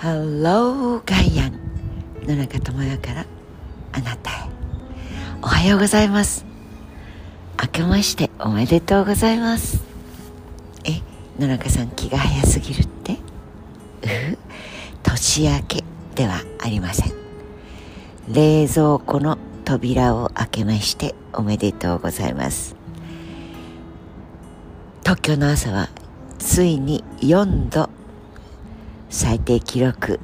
ハローガイアン野中智代からあなたへ。おはようございます。明けましておめでとうございます。え野中さん気が早すぎるって？うふ。年明けではありません。冷蔵庫の扉を開けましておめでとうございます。東京の朝はついに4度最低記録。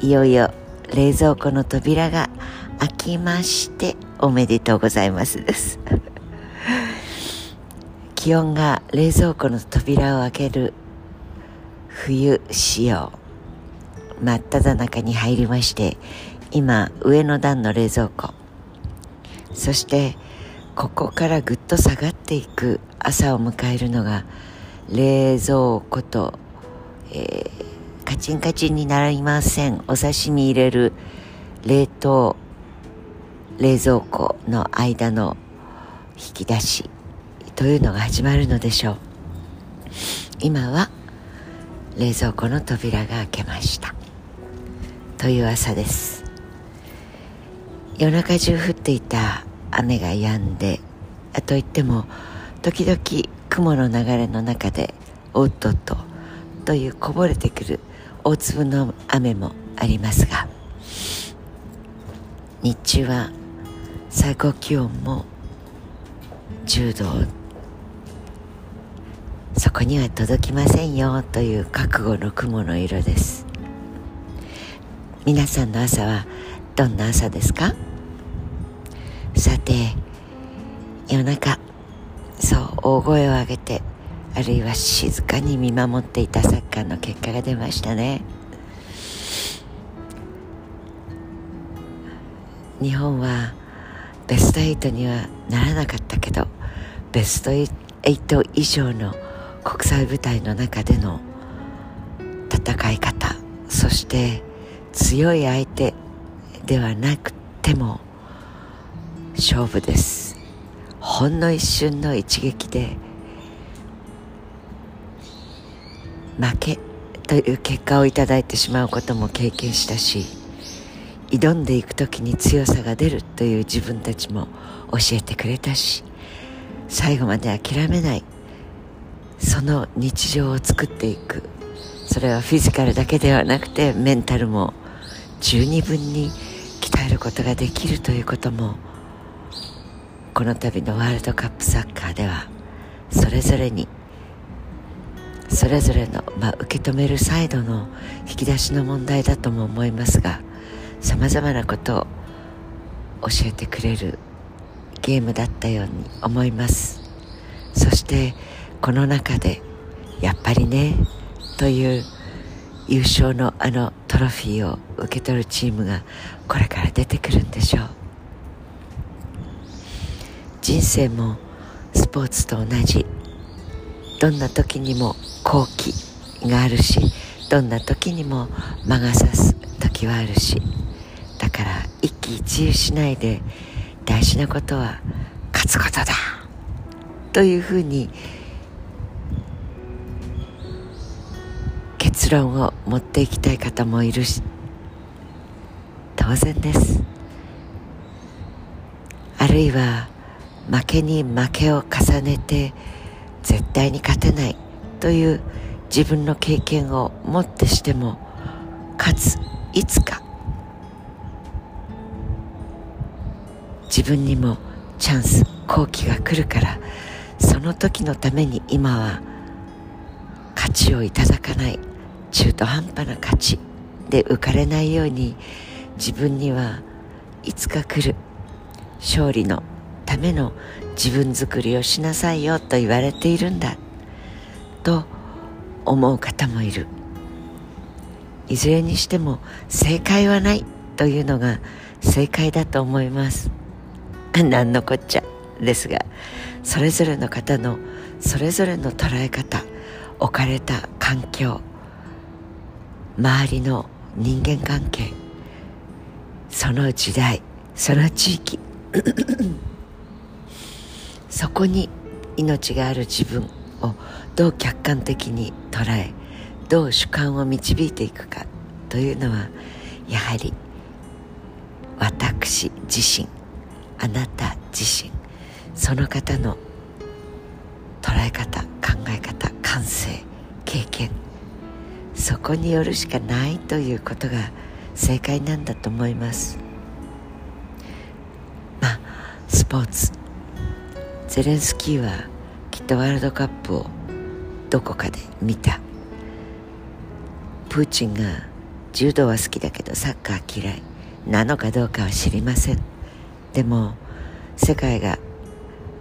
いよいよ冷蔵庫の扉が開きましておめでとうございますです。気温が冷蔵庫の扉を開ける冬仕様。真っ只中に入りまして今上の段の冷蔵庫。そしてここからぐっと下がっていく朝を迎えるのが冷蔵庫と、えーカチンカチンになりません。お刺身入れる冷凍冷蔵庫の間の引き出しというのが始まるのでしょう。今は冷蔵庫の扉が開けました。という朝です。夜中中降っていた雨が止んでといっても時々雲の流れの中でおっとっとというこぼれてくる大粒の雨もありますが日中は最高気温も10度そこには届きませんよという覚悟の雲の色です。皆さんの朝はどんな朝ですか？さて夜中そう大声を上げてあるいは静かに見守っていたサッカーの結果が出ましたね。日本はベスト8にはならなかったけどベスト8以上の国際舞台の中での戦い方そして強い相手ではなくても勝負です。ほんの一瞬の一撃で負けという結果をいただいてしまうことも経験したし挑んでいく時に強さが出るという自分たちも教えてくれたし最後まで諦めないその日常を作っていく。それはフィジカルだけではなくてメンタルも十二分に鍛えることができるということもこの度のワールドカップサッカーではそれぞれにそれぞれの、まあ、受け止めるサイドの引き出しの問題だとも思いますがさまざまなことを教えてくれるゲームだったように思います。そしてこの中でやっぱりねという優勝のあのトロフィーを受け取るチームがこれから出てくるんでしょう。人生もスポーツと同じどんな時にも好機があるしどんな時にも魔が差す時はあるしだから一喜一憂しないで大事なことは勝つことだというふうに結論を持っていきたい方もいるし当然です。あるいは負けに負けを重ねて絶対に勝てないという自分の経験をもってしてもかついつか。自分にもチャンス好機が来るから。その時のために今は勝ちをいただかない中途半端な勝ちで浮かれないように自分にはいつか来る。勝利のための自分作りをしなさいよと言われているんだ。と思う方もいる。いずれにしても正解はないというのが正解だと思います。何のこっちゃですがそれぞれの方のそれぞれの捉え方置かれた環境周りの人間関係その時代その地域。そこに命がある自分をどう客観的に捉えどう主観を導いていくかというのはやはり私自身あなた自身その方の捉え方考え方感性経験そこによるしかないということが正解なんだと思います。まあスポーツ。ゼレンスキーはきっとワールドカップをどこかで見た。プーチンが柔道は好きだけどサッカー嫌い。なのかどうかは知りません。でも世界が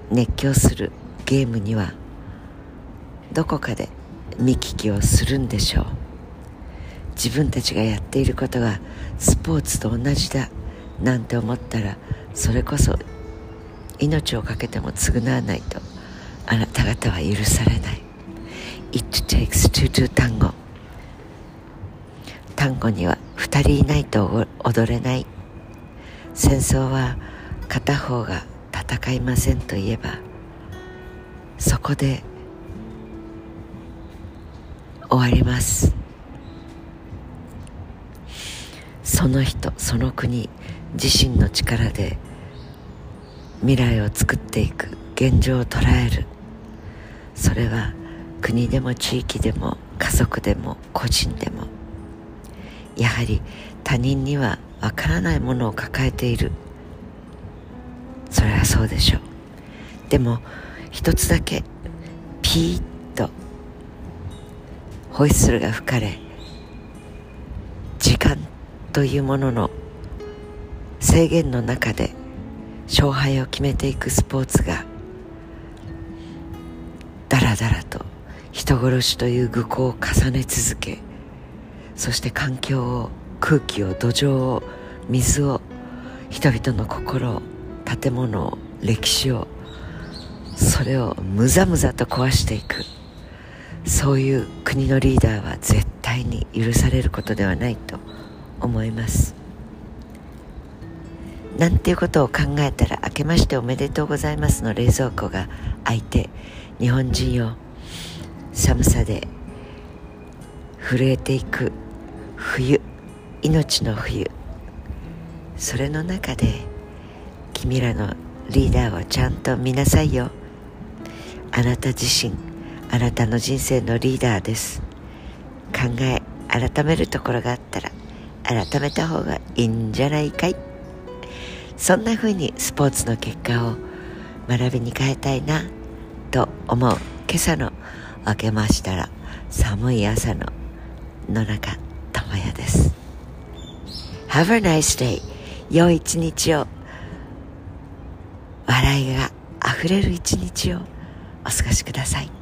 熱狂するゲームにはどこかで見聞きをするんでしょう。自分たちがやっていることがスポーツと同じだ。なんて思ったらそれこそ命を懸けても償わないとあなた方は許されない。It takes two to tango. 単語には2人いないと踊れない。戦争は片方が戦いませんといえばそこで終わります。その人その国自身の力で未来を作っていく現状を捉える。それは国でも地域でも家族でも個人でも。やはり他人にはわからないものを抱えている。それはそうでしょう。でも一つだけピーッとホイッスルが吹かれ時間というものの制限の中で勝敗を決めていくスポーツがだらだらと人殺しという愚行を重ね続けそして環境を空気を土壌を水を人々の心を建物を歴史をそれをむざむざと壊していく。そういう国のリーダーは絶対に許されることではないと思います。なんていうことを考えたら明けましておめでとうございますの冷蔵庫が開いて日本人よ寒さで震えていく冬命の冬。それの中で君らのリーダーをちゃんと見なさいよ。あなた自身あなたの人生のリーダーです。考え改めるところがあったら改めた方がいいんじゃないかい？そんな風にスポーツの結果を学びに変えたいなと思う今朝の明けましたら寒い朝の野中智也です。Have a nice day. 良い一日を。笑いがあふれる一日をお過ごしください。